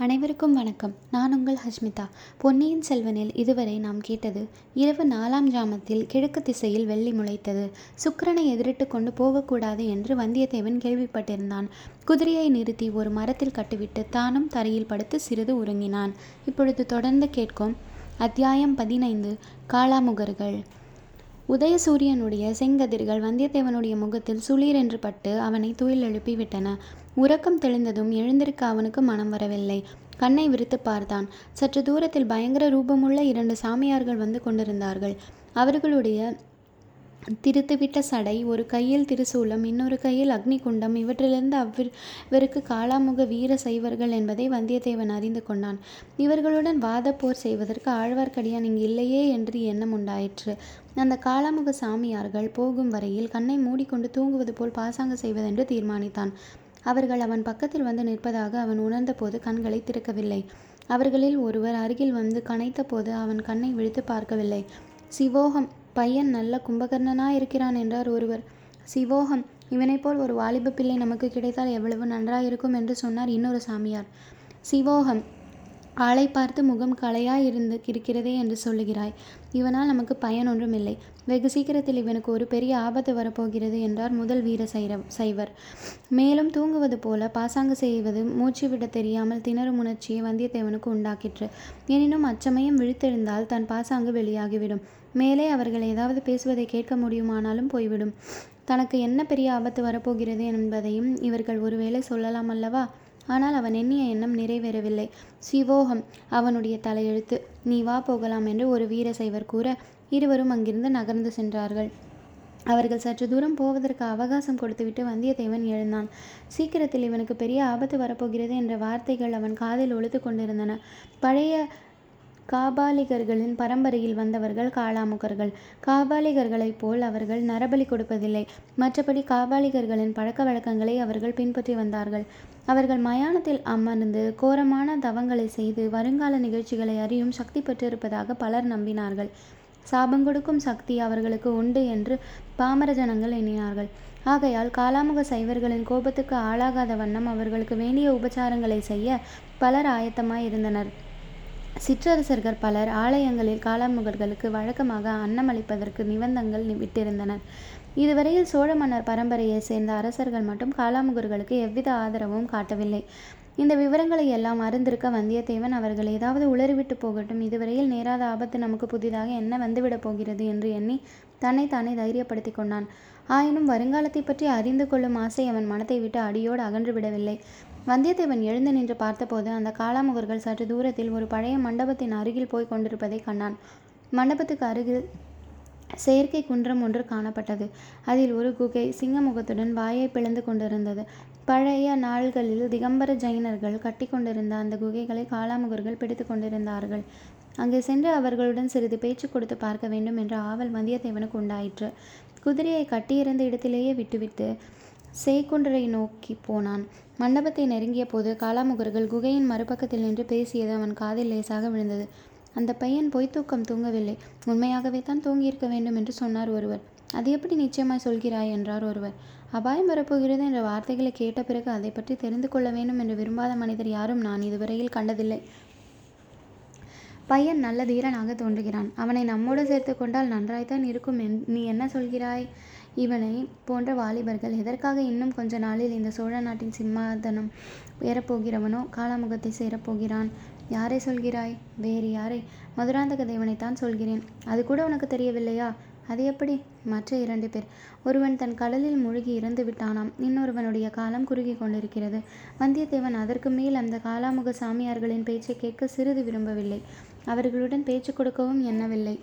அனைவருக்கும் வணக்கம். நான் உங்கள் ஹஷ்மிதா. பொன்னியின் செல்வனில் இதுவரை நாம் கேட்டது இரவு நாலாம் ஜாமத்தில் கிழக்கு திசையில் வெள்ளி முளைத்தது. சுக்கரனை எதிரிட்டு கொண்டு போகக்கூடாது என்று வந்தியத்தேவன் கேள்விப்பட்டிருந்தான். குதிரையை நிறுத்தி ஒரு மரத்தில் கட்டிவிட்டு தானும் தரையில் படுத்து சிறிது உறங்கினான். இப்பொழுது தொடர்ந்து கேட்கும் அத்தியாயம் பதினைந்து காளாமுகர்கள் உதயசூரியனுடைய செங்கதிர்கள் வந்தியத்தேவனுடைய முகத்தில் சுளீர் என்று பட்டு அவனை துயில் எழுப்பி விட்டன உறக்கம் தெளிந்ததும் எழுந்திருக்க அவனுக்கு மனம் வரவில்லை. கண்ணை விரித்து பார்த்தான். சற்று தூரத்தில் பயங்கர ரூபமுள்ள இரண்டு சாமியார்கள் வந்து கொண்டிருந்தார்கள். அவர்களுடைய திருத்துவிட்ட சடை ஒரு கையில் திருசூலம் இன்னொரு கையில் அக்னி குண்டம் இவற்றிலிருந்து அவ்விர் இவருக்கு காளாமுக வீர சைவர்கள் என்பதை வந்தியத்தேவன் அறிந்து கொண்டான். இவர்களுடன் வாத போர் செய்வதற்கு ஆழ்வார்க்கடியான் இங்கு இல்லையே என்று எண்ணம் உண்டாயிற்று. அந்த காளாமுக சாமியார்கள் போகும் வரையில் கண்ணை மூடிக்கொண்டு தூங்குவது போல் பாசாங்க செய்வதென்று தீர்மானித்தான். அவர்கள் அவன் பக்கத்தில் வந்து நிற்பதாக அவன் உணர்ந்தபோது கண்களை திறக்கவில்லை. அவர்களில் ஒருவர் அருகில் வந்து கனைத்த போது அவன் கண்ணை விழித்து பார்க்கவில்லை. சிவோகம் பையன் நல்ல கும்பகர்ணனாயிருக்கிறான் என்றார் ஒருவர். சிவோகம் இவனைப் போல் ஒரு வாலிப பிள்ளை நமக்கு கிடைத்தால் எவ்வளவு நன்றாயிருக்கும்? என்று சொன்னார் இன்னொரு சாமியார். சிவோகம் ஆளை பார்த்து முகம் களையாய் இருந்து இருக்கிறதே என்று சொல்லுகிறாய். இவனால் நமக்கு பயன் ஒன்றும் இல்லை வெகு சீக்கிரத்தில் இவனுக்கு ஒரு பெரிய ஆபத்து வரப்போகிறது என்றார் முதல் வீர சைர சைவர். மேலும் தூங்குவது போல பாசாங்கு செய்வது மூச்சு விட தெரியாமல் திணறும் உணர்ச்சியை வந்தியத்தேவனுக்கு உண்டாக்கிற்று. எனினும் அச்சமயம் விழித்தெழுந்தால் தன் பாசாங்கு வெளியாகிவிடும். மேலே அவர்கள் ஏதாவது பேசுவதை கேட்க முடியுமானாலும் போய்விடும். தனக்கு என்ன பெரிய ஆபத்து வரப்போகிறது என்பதையும் இவர்கள் ஒருவேளை சொல்லலாம் அல்லவா? ஆனால் அவன் எண்ணிய எண்ணம் நிறைவேறவில்லை. சிவோகம் அவனுடைய தலையெழுத்து. நீ வா போகலாம் என்று ஒரு வீரசைவர் கூற இருவரும் அங்கிருந்து நகர்ந்து சென்றார்கள். அவர்கள் சற்று தூரம் போவதற்கு அவகாசம் கொடுத்துவிட்டு வந்தியத்தேவன் எழுந்தான். சீக்கிரத்தில் இவனுக்கு பெரிய ஆபத்து வரப்போகிறது என்ற வார்த்தைகள் அவன் காதில் ஒழித்து கொண்டிருந்தன. பழைய காபாலிகர்களின் பரம்பரையில் வந்தவர்கள் காளாமுகர்கள் காபாலிகர்களைப் போல் அவர்கள் நரபலி கொடுப்பதில்லை. மற்றபடி காபாலிகர்களின் பழக்க வழக்கங்களை அவர்கள் பின்பற்றி வந்தார்கள். அவர்கள் மயானத்தில் அமர்ந்து கோரமான தவங்களை செய்து வருங்கால நிகழ்ச்சிகளை அறியும் சக்தி பெற்றிருப்பதாக பலர் நம்பினார்கள். சாபம் கொடுக்கும் சக்தி அவர்களுக்கு உண்டு என்று பாமர ஜனங்கள் எண்ணினார்கள். ஆகையால் காலாமுக சைவர்களின் கோபத்துக்கு ஆளாகாத வண்ணம் அவர்களுக்கு வேண்டிய உபச்சாரங்களை செய்ய பலர் ஆயத்தமாய் இருந்தனர் சிற்றரசர்கள் பலர் ஆலயங்களில் காலாமுகர்களுக்கு வழக்கமாக அன்னம் அளிப்பதற்கு நிபந்தங்கள் விட்டிருந்தனர். இதுவரையில் சோழ மன்னர் பரம்பரையை சேர்ந்த அரசர்கள் மட்டும் காலாமுகர்களுக்கு எவ்வித ஆதரவும் காட்டவில்லை. இந்த விவரங்களை எல்லாம் அறிந்திருக்க வந்தியத்தேவன் அவர்கள் ஏதாவது உளறிவிட்டு போகட்டும். இதுவரையில் நேராத ஆபத்து நமக்கு புதிதாக என்ன வந்துவிடப் போகிறது என்று எண்ணி தன்னை தானே தைரியப்படுத்தி கொண்டான். ஆயினும் வருங்காலத்தை பற்றி அறிந்து கொள்ளும் ஆசை அவன் மனத்தை விட்டு அடியோடு அகன்று விடவில்லை. வந்தியத்தேவன் எழுந்து நின்று பார்த்தபோது அந்த காளாமுகர்கள் சற்று தூரத்தில் ஒரு பழைய மண்டபத்தின் அருகில் போய் கொண்டிருப்பதை கண்டான். மண்டபத்துக்கு அருகில் செயற்கை குன்றம் ஒன்று காணப்பட்டது. அதில் ஒரு குகை சிங்கமுகத்துடன் வாயை பிளந்து கொண்டிருந்தது. பழைய நாள்களில் திகம்பர ஜைனர்கள் கட்டி கொண்டிருந்த அந்த குகைகளை காளாமுகர்கள் பிடித்து கொண்டிருந்தார்கள். அங்கே சென்று அவர்களுடன் சிறிது பேச்சு கொடுத்து பார்க்க வேண்டும் என்ற ஆவல் வந்தியத்தேவனுக்கு உண்டாயிற்று. குதிரையை கட்டியிருந்த இடத்திலேயே விட்டுவிட்டு சேய்குன்றரை நோக்கி போனான். மண்டபத்தை நெருங்கிய போது காலாமுகர்கள் குகையின் மறுபக்கத்தில் நின்று பேசியது அவன் காதில் லேசாக விழுந்தது. அந்த பையன் பொய் தூக்கம் தூங்கவில்லை. உண்மையாகவே தான் தூங்கியிருக்க வேண்டும் என்று சொன்னார் ஒருவர். அது எப்படி நிச்சயமாய் சொல்கிறாய்? என்றார் ஒருவர். அபாயம் வரப்போகிறது என்ற வார்த்தைகளை கேட்ட பிறகு அதை பற்றி தெரிந்து கொள்ள வேண்டும் என்று விரும்பாத மனிதர் யாரும் நான் இதுவரையில் கண்டதில்லை. பையன் நல்ல தீரனாக தோன்றுகிறான். அவனை நம்மோடு சேர்த்து கொண்டால் நன்றாய்த்தான் இருக்கும். என் நீ என்ன சொல்கிறாய்? இவனை போன்ற வாலிபர்கள் எதற்காக இன்னும் கொஞ்ச நாளில் இந்த சோழ நாட்டின் சிம்மாதனம் ஏறப்போகிறவனோ காலாமுகத்தை சேரப்போகிறான்? யாரை சொல்கிறாய்? வேறு யாரை? மதுராந்தக தேவனைத்தான் சொல்கிறேன். அது கூட உனக்கு தெரியவில்லையா? அது எப்படி? மற்ற இரண்டு பேர். ஒருவன் தன் கடலில் மூழ்கி இறந்து விட்டானாம். இன்னொருவனுடைய காலம் குறுகி கொண்டிருக்கிறது. வந்தியத்தேவன் அதற்கு மேல் அந்த காலாமுக சாமியார்களின் பேச்சை கேட்க சிறிது விரும்பவில்லை. அவர்களுடன் பேச்சு கொடுக்கவும் எண்ணவில்லை.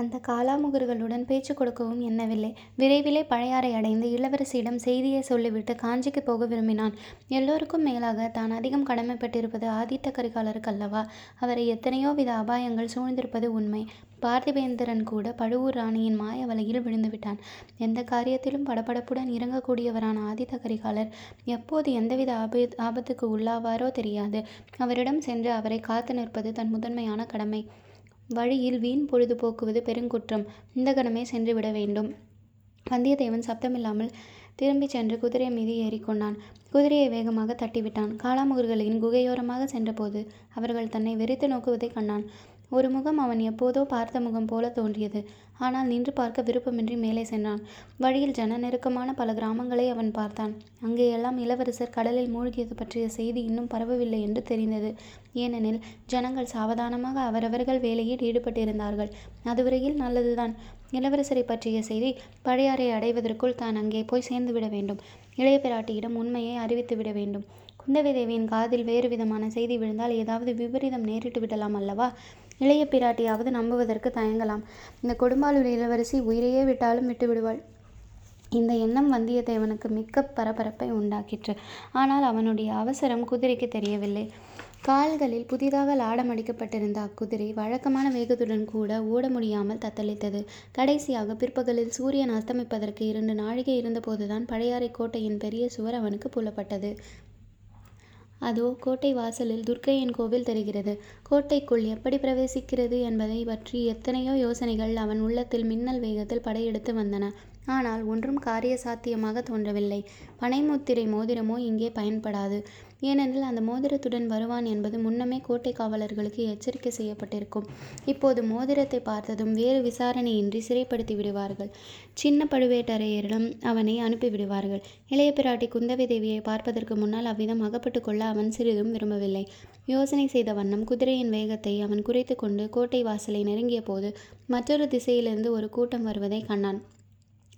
அந்த காலாமுகர்களுடன் பேச்சு கொடுக்கவும் எண்ணவில்லை. விரைவிலே பழையாறை அடைந்து இளவரசியிடம் செய்தியை சொல்லிவிட்டு காஞ்சிக்கு போக விரும்பினான். எல்லோருக்கும் மேலாக தான் அதிகம் கடமைப்பட்டிருப்பது ஆதித்த கரிகாலருக்கு அல்லவா? அவரை எத்தனையோ வித அபாயங்கள் சூழ்ந்திருப்பது உண்மை. பார்த்திபேந்திரன் கூட பழுவூர் ராணியின் மாய வலையில் விழுந்துவிட்டான். எந்த காரியத்திலும் படபடப்புடன் இறங்கக்கூடியவரான ஆதித்த கரிகாலர் எப்போது எந்தவித ஆப ஆபத்துக்கு உள்ளாவாரோ தெரியாது. அவரிடம் சென்று அவரை காத்து நிற்பது தன் முதன்மையான கடமை. வழியில் வீண் பொழுது போக்குவது பெருங்குற்றம் இந்த கணமே சென்று விட வேண்டும் வந்தியத்தேவன் சப்தமில்லாமல் திரும்பி சென்று குதிரை மீது ஏறிக்கொண்டான். குதிரையை வேகமாக தட்டிவிட்டான். காளாமுகர்களின் குகையோரமாக சென்றபோது அவர்கள் தன்னை வெறித்து நோக்குவதைக் கண்டான். ஒரு முகம் அவன் எப்போதோ பார்த்த முகம் போல தோன்றியது. ஆனால் நின்று பார்க்க விருப்பமின்றி மேலே சென்றான். வழியில் ஜன நெருக்கமான பல கிராமங்களை அவன் பார்த்தான். அங்கேயெல்லாம் இளவரசர் கடலில் மூழ்கியது பற்றிய செய்தி இன்னும் பரவவில்லை என்று தெரிந்தது. ஏனெனில் ஜனங்கள் சாவதானமாக அவரவர்கள் வேலையில் ஈடுபட்டிருந்தார்கள். அதுவரையில் நல்லதுதான். இளவரசரைப் பற்றிய செய்தி பழையாறை அடைவதற்குள் தான் அங்கே போய் சேர்ந்துவிட வேண்டும். இளைய பிராட்டியிடம் உண்மையை அறிவித்துவிட வேண்டும். குந்தவை தேவியின் காதில் வேறு விதமான செய்தி விழுந்தால் ஏதாவது விபரீதம் நேரிட்டு விடலாம் அல்லவா? இளைய பிராட்டியாவது நம்புவதற்கு தயங்கலாம். இந்த கொடும்பாளூர் இளவரசி உயிரையே விட்டாலும் விட்டுவிடுவாள். இந்த எண்ணம் வந்தியத்தேவனுக்கு மிக்க பரபரப்பை உண்டாக்கிற்று. ஆனால் அவனுடைய அவசரம் குதிரைக்கு தெரியவில்லை. கால்களில் புதிதாக லாடமடிக்கப்பட்டிருந்த அக்குதிரை வழக்கமான வேகத்துடன் கூட ஓட முடியாமல் தத்தளித்தது. கடைசியாக பிற்பகலில் சூரியன் அஸ்தமிப்பதற்கு இரண்டு நாழிகை இருந்தபோதுதான் பழையாறை கோட்டையின் பெரிய சுவர் அவனுக்கு புலப்பட்டது. அதோ கோட்டை வாசலில் துர்க்கையின் கோவில் தெரிகிறது. கோட்டைக்குள் எப்படி பிரவேசிக்கிறது என்பதைப் பற்றி எத்தனையோ யோசனைகள் அவன் உள்ளத்தில் மின்னல் வேகத்தில் படையெடுத்து வந்தன. ஆனால் ஒன்றும் காரிய சாத்தியமாக தோன்றவில்லை. பனைமுத்திரை மோதிரமோ இங்கே பயன்படாது. ஏனெனில் அந்த மோதிரத்துடன் வருவான் என்பது முன்னமே கோட்டை காவலர்களுக்கு எச்சரிக்கை செய்யப்பட்டிருக்கும். இப்போது மோதிரத்தை பார்த்ததும் வேறு விசாரணையின்றி சிறைப்படுத்தி விடுவார்கள். சின்ன பழுவேட்டரையரிடம் அவனை அனுப்பிவிடுவார்கள். இளைய பிராட்டி குந்தவை தேவியை பார்ப்பதற்கு முன்னால் அவ்விதம் அகப்பட்டு கொள்ள அவன் சிறிதும் விரும்பவில்லை. யோசனை செய்த வண்ணம் குதிரையின் வேகத்தை அவன் குறைத்து கொண்டு கோட்டை வாசலை நெருங்கியபோது மற்றொரு திசையிலிருந்து ஒரு கூட்டம் வருவதைக் கண்டான்.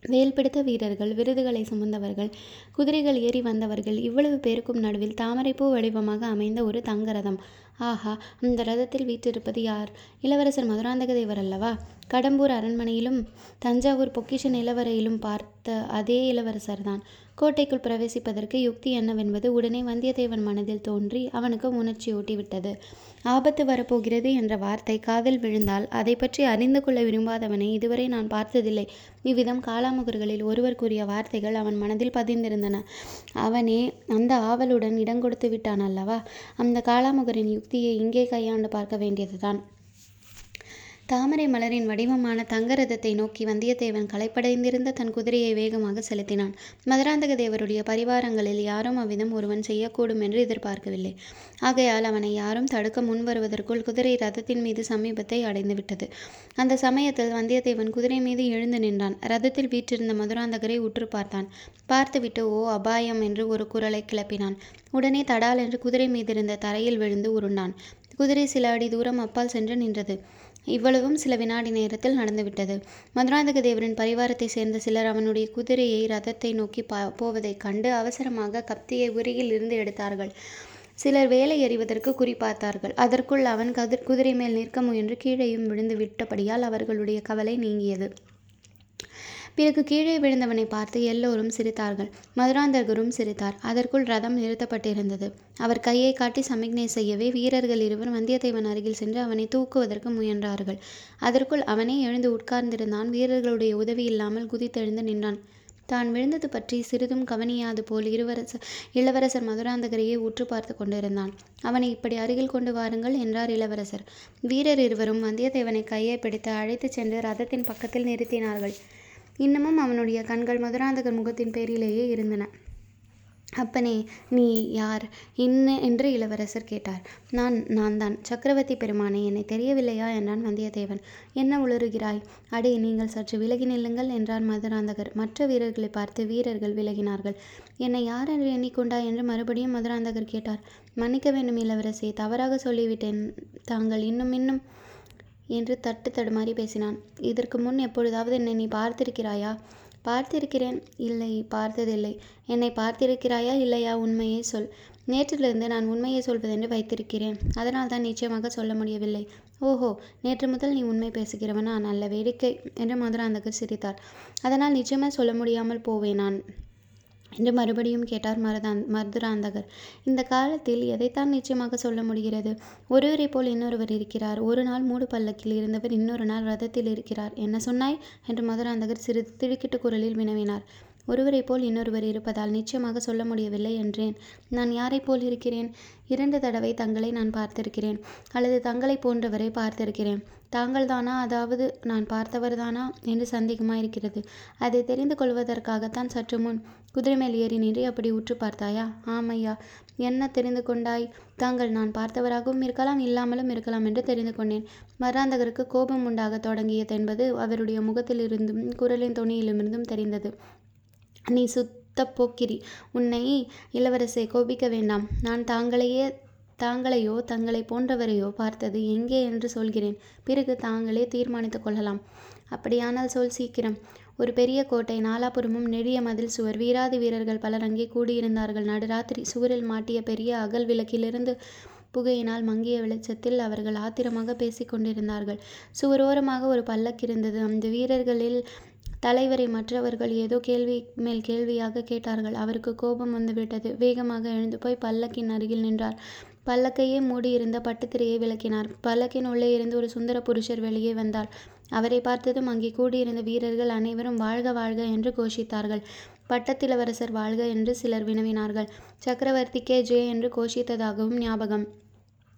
வேல் பிடித்த வீரர்கள் விருதுகளை சுமந்தவர்கள் குதிரைகள் ஏறி வந்தவர்கள் இவ்வளவு பேருக்கும் நடுவில் தாமரைப்பூ வடிவமாக அமைந்த ஒரு தங்க ரதம். ஆஹா அந்த ரதத்தில் வீற்றிருப்பது யார்? இளவரசர் மதுராந்தக தேவர் அல்லவா? கடம்பூர் அரண்மனையிலும் தஞ்சாவூர் பொக்கிஷ நிலவரையிலும் பார்த்த அதே இளவரசர்தான். கோட்டைக்குள் பிரவேசிப்பதற்கு யுக்தி என்னவென்பது உடனே வந்தியத்தேவன் மனதில் தோன்றி அவனுக்கு உணர்ச்சியூட்டிவிட்டது. ஆபத்து வரப்போகிறது என்ற வார்த்தை காதில் விழுந்தால் அதை பற்றி அறிந்து கொள்ள விரும்பாதவனை இதுவரை நான் பார்த்ததில்லை. இவ்விதம் காளாமுகர்களில் ஒருவர் கூறிய வார்த்தைகள் அவன் மனதில் பதிந்திருந்தன. அவனே அந்த ஆவலுடன் இடம் கொடுத்து விட்டான் அல்லவா? அந்தக் காளாமுகரின் யுக்தியை இங்கே கையாண்டு பார்க்க வேண்டியதுதான். தாமரை மலரின் வடிவமான தங்க ரதத்தை நோக்கி வந்தியத்தேவன் களைப்படைந்திருந்த தன் குதிரையை வேகமாக செலுத்தினான். மதுராந்தக தேவருடைய பரிவாரங்களில் யாரும் அவ்விதம் ஒருவன் செய்யக்கூடும் என்று எதிர்பார்க்கவில்லை. ஆகையால் அவனை யாரும் தடுக்க முன்வருவதற்குள் குதிரை ரதத்தின் மீது சமீபத்தை அடைந்துவிட்டது. அந்த சமயத்தில் வந்தியத்தேவன் குதிரை மீது எழுந்து நின்றான். ரதத்தில் வீற்றிருந்த மதுராந்தகரை உற்று பார்த்தான். பார்த்துவிட்டு ஓ அபாயம் என்று ஒரு குரலை கிளப்பினான். உடனே தடால் என்று குதிரை மீதிருந்த தரையில் விழுந்து உருண்டான். குதிரை சில அடி தூரம் அப்பால் சென்று நின்றது. இவ்வளவும் சில வினாடி நேரத்தில் நடந்துவிட்டது. மதுராந்தக தேவரின் பரிவாரத்தை சேர்ந்த சிலர் அவனுடைய குதிரையை ரதத்தை நோக்கி போவதைக் கண்டு அவசரமாக கப்தியை உறையில் இருந்து எடுத்தார்கள். சிலர் வேலை எறிவதற்கு குறிப்பார்த்தார்கள் அதற்குள் அவன் கதிர் குதிரை மேல் நிற்க முயன்று கீழேயும் விழுந்து விட்டபடியால் அவர்களுடைய கவலை நீங்கியது. பிறகு கீழே விழுந்தவனை பார்த்து எல்லோரும் சிரித்தார்கள். மதுராந்தகரும் சிரித்தார். அதற்குள் ரதம் நிறுத்தப்பட்டிருந்தது. அவர் கையை காட்டி சமிக்ஞை செய்யவே வீரர்கள் இருவர் வந்தியத்தேவன் அருகில் சென்று அவனை தூக்குவதற்கு முயன்றார்கள். அதற்குள் அவனே எழுந்து உட்கார்ந்திருந்தான் வீரர்களுடைய உதவியில்லாமல் குதித்தெழுந்து நின்றான். தான் விழுந்தது பற்றி சிறிதும் கவனியாது போல் இருவரசர் இளவரசர் மதுராந்தகரையே உற்று பார்த்து கொண்டிருந்தான். அவனை இப்படி அருகில் கொண்டு வாருங்கள் என்றார் இளவரசர். வீரர் இருவரும் வந்தியத்தேவனை கையை பிடித்து அழைத்துச் சென்று ரதத்தின் பக்கத்தில் நிறுத்தினார்கள். இன்னமும் அவனுடைய கண்கள் மதுராந்தகர் முகத்தின் பேரிலேயே இருந்தன. அப்பனே நீ யார்? என்ன என்று இளவரசர் கேட்டார். நான் நான்தான். சக்கரவர்த்தி பெருமானே என்னை தெரியவில்லையா? என்றான் வந்தியத்தேவன். என்ன உளறுகிறாய்? அடே நீங்கள் சற்று விலகி நில்லுங்கள் என்றார் மதுராந்தகர். மற்ற வீரர்களை பார்த்து வீரர்கள் விலகினார்கள். என்னை யார் என்று எண்ணிக்கொண்டாய்? என்று மறுபடியும் மதுராந்தகர் கேட்டார். மன்னிக்க வேண்டும் இளவரசே தவறாக சொல்லிவிட்டேன் தாங்கள் இன்னும் இன்னும் என்று தட்டு தடுமாறி பேசினான். இதற்கு முன் எப்பொழுதாவது என்னை நீ பார்த்திருக்கிறாயா? பார்த்திருக்கிறேன். இல்லை பார்த்ததில்லை. என்னை பார்த்திருக்கிறாயா இல்லையா? உண்மையை சொல். நேற்றிலிருந்து நான் உண்மையை சொல்வதென்று வைத்திருக்கிறேன். அதனால் தான் நிச்சயமாக சொல்ல முடியவில்லை. ஓஹோ நேற்று முதல் நீ உண்மை பேசுகிறவனா? நல்ல வேடிக்கை என்று மதுராந்தகர் சிரித்தார். அதனால் நிச்சயமாக சொல்ல முடியாமல் போவேன் நான் என்று மறுபடியும் கேட்டார் மதுராந்தகர். இந்த காலத்தில் எதைத்தான் நிச்சயமாக சொல்ல முடிகிறது? ஒருவரைப் போல் இன்னொருவர் இருக்கிறார். ஒரு நாள் மூடு பல்லக்கில் இருந்தவர் இன்னொரு நாள் ரதத்தில் இருக்கிறார். என்ன சொன்னாய்? என்று மதுராந்தகர் சிறிது திடுக்கிட்டு குரலில் வினவினார். ஒருவரைப் போல் இன்னொருவர் இருப்பதால் நிச்சயமாக சொல்ல முடியவில்லை என்றேன். நான் யாரைப் போல் இருக்கிறேன்? இரண்டு தடவை தங்களை நான் பார்த்திருக்கிறேன். அல்லது தங்களைப் போன்றவரை பார்த்திருக்கிறேன். தாங்கள் தானா அதாவது நான் பார்த்தவர்தானா என்று சந்தேகமாயிருக்கிறது. அதை தெரிந்து கொள்வதற்காகத்தான் சற்று முன் குதிரைமேல் ஏறி நின்று அப்படி உற்று பார்த்தாயா? ஆமையா என்ன தெரிந்து கொண்டாய்? தாங்கள் நான் பார்த்தவராகவும் இருக்கலாம் இல்லாமலும் இருக்கலாம் என்று தெரிந்து கொண்டேன். மராந்தகருக்கு கோபம் உண்டாகத் தொடங்கியதென்பது அவருடைய முகத்திலிருந்தும் குரலின் துணியிலிருந்தும் தெரிந்தது. நீ சுத்தப் போக்கிரி. உன்னை இளவரசே கோபிக்க வேண்டாம். நான் தாங்களையே தாங்களையோ தங்களைப் போன்றவரையோ பார்த்தது எங்கே என்று சொல்கிறேன். பிறகு தாங்களே தீர்மானித்துக் கொள்ளலாம். அப்படியானால் சொல் சீக்கிரம். ஒரு பெரிய கோட்டை. நாலாபுறமும் நெடிய மதில் சுவர். வீராதி வீரர்கள் பலர் அங்கே கூடியிருந்தார்கள். நடுராத்திரி. சுவரில் மாட்டிய பெரிய அகல் விளக்கிலிருந்து புகையினால் மங்கிய வெளிச்சத்தில் அவர்கள் ஆத்திரமாக பேசிக் கொண்டிருந்தார்கள். சுவரோரமாக ஒரு பல்லக்கிருந்தது. அந்த வீரர்களில் தலைவரை மற்றவர்கள் ஏதோ கேள்வி மேல் கேள்வியாக கேட்டார்கள். அவருக்குக் கோபம் வந்துவிட்டது. வேகமாக எழுந்துபோய் பல்லக்கின் அருகில் நின்றார். பல்லக்கையே மூடியிருந்த பட்டுத்திரையை விலக்கினார். பல்லக்கின் உள்ளே இருந்து ஒரு சுந்தர புருஷர் வெளியே வந்தார். அவரைப் பார்த்ததும் அங்கே கூடியிருந்த வீரர்கள் அனைவரும் வாழ்க வாழ்க என்று கோஷித்தார்கள். பட்டத்திலவரசர் வாழ்க என்று சிலர் வினவினார்கள். சக்கரவர்த்திக்கே ஜே என்று கோஷித்ததாகவும் ஞாபகம்.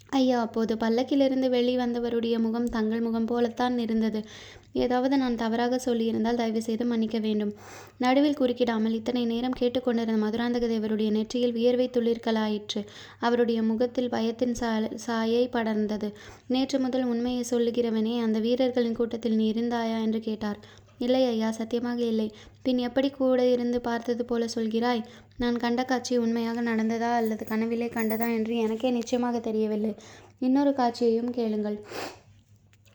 ஐயா அப்போது பல்லக்கிலிருந்து வெளி வந்தவருடைய முகம் தங்கள் முகம் போலத்தான் இருந்தது. ஏதாவது நான் தவறாக சொல்லியிருந்தால் தயவுசெய்து மன்னிக்க வேண்டும். நடுவில் குறுக்கிடாமல் இத்தனை நேரம் கேட்டுக்கொண்டிருந்த மதுராந்தக தேவருடைய நெற்றியில் வியர்வைத் துளிர்களாயிற்று. அவருடைய முகத்தில் பயத்தின் சாயை படர்ந்தது. நேற்று முதல் உண்மையை சொல்லுகிறவனே அந்த வீரர்களின் கூட்டத்தில் நீ இருந்தாயா? என்று கேட்டார். இல்லை ஐயா. சத்தியமாக இல்லை. பின் எப்படி கூட இருந்து பார்த்தது போல சொல்கிறாய்? நான் கண்ட காட்சி உண்மையாக நடந்ததா அல்லது கனவிலே கண்டதா என்று எனக்கே நிச்சயமாக தெரியவில்லை. இன்னொரு காட்சியையும் கேளுங்கள்.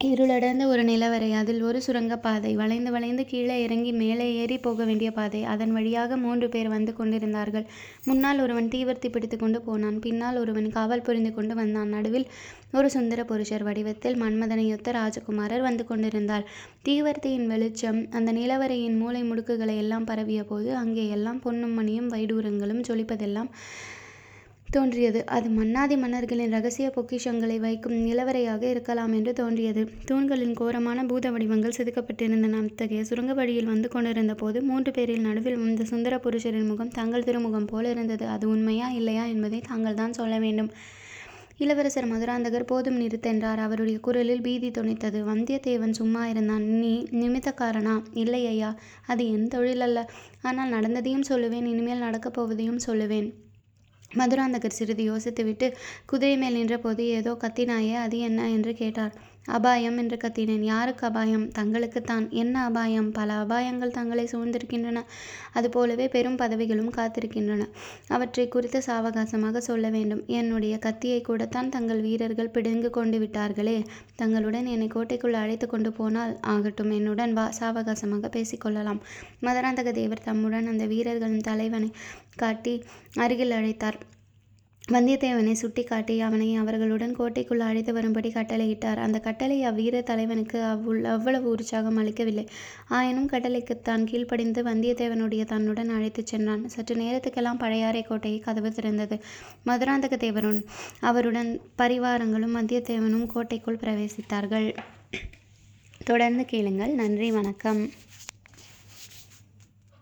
இருளடர்ந்த ஒரு நிலவறை. அதில் ஒரு சுரங்கப் பாதை. வளைந்து வளைந்து கீழே இறங்கி மேலே ஏறி போக வேண்டிய பாதை. அதன் வழியாக மூன்று பேர் வந்து கொண்டிருந்தார்கள். முன்னால் ஒருவன் தீவர்த்தி பிடித்து கொண்டு போனான். பின்னால் ஒருவன் காவல் புரிந்து கொண்டு வந்தான். நடுவில் ஒரு சுந்தர புருஷர் வடிவத்தில் மன்மதனையொத்த ராஜகுமாரர் வந்து கொண்டிருந்தார். தீவர்த்தியின் வெளிச்சம் அந்த நிலவறையின் மூலை முடுக்குகளை எல்லாம் பரவியபோது அங்கேயெல்லாம் பொன்னும் மணியும் வைடூரங்களும் ஜொலிப்பதெல்லாம் தோன்றியது. அது மன்னாதி மன்னர்களின் ரகசிய பொக்கிஷங்களை வைக்கும் நிலவறையாக இருக்கலாம் என்று தோன்றியது. தூண்களின் கோரமான பூத வடிவங்கள் செதுக்கப்பட்டிருந்தன. அத்தகைய சுரங்கவழியில் வந்து வந்து கொண்டிருந்தபோது மூன்று பேரில் நடுவில் வந்த சுந்தர புருஷரின் முகம் தங்கள் திருமுகம் போலிருந்தது. அது உண்மையா இல்லையா என்பதை தாங்கள் தான் சொல்ல வேண்டும். இளவரசர் மதுராந்தகர் போதும் நிறுத்தென்றார். அவருடைய குரலில் பீதி துணைத்தது வந்தியத்தேவன் சும்மா இருந்தான். நீ நிமித்தக்காரனா? இல்லை ஐயா. அது என் அல்ல ஆனால் நடந்ததையும் சொல்லுவேன். இனிமேல் நடக்கப் போவதையும் சொல்லுவேன். மதுராந்தகர் சிறிது யோசித்துவிட்டு குதிரைமேல் நின்றபோது ஏதோ கத்தினாயே அது என்ன? என்று கேட்டார். அபாயம் என்று கத்தினேன். யாருக்கு அபாயம்? தங்களுக்குத்தான். என்ன அபாயம்? பல அபாயங்கள் தங்களை சூழ்ந்திருக்கின்றன. அதுபோலவே பெரும் பதவிகளும் காத்திருக்கின்றன. அவற்றை குறித்து சாவகாசமாக சொல்ல வேண்டும். என்னுடைய கத்தியை கூடத்தான் தங்கள் வீரர்கள் பிடுங்கு கொண்டு விட்டார்களே தங்களுடன் என்னை கோட்டைக்குள் அழைத்து கொண்டு போனால் ஆகட்டும். என்னுடன் வா. சாவகாசமாக பேசிக் கொள்ளலாம். மதுராந்தக தேவர் தம்முடன் அந்த வீரர்களின் தலைவனை காட்டி அருகில் அழைத்தார். வந்தியத்தேவனை சுட்டிக்காட்டி அவனை அவர்களுடன் கோட்டைக்குள் அழைத்து வரும்படி கட்டளையிட்டார். அந்த கட்டளை அவ்வீர தலைவனுக்கு அவ்வளவு உற்சாகம் அளிக்கவில்லை. ஆயினும் கட்டளைக்கு தான் கீழ்ப்படிந்து வந்தியத்தேவனுடைய தன்னுடன் அழைத்துச் சென்றான். சற்று நேரத்துக்கெல்லாம் பழையாறை கோட்டையை கதவு திறந்தது. மதுராந்தக தேவரும் அவருடன் பரிவாரங்களும் வந்தியத்தேவனும் கோட்டைக்குள் பிரவேசித்தார்கள். தொடர்ந்து கேளுங்கள். நன்றி வணக்கம்.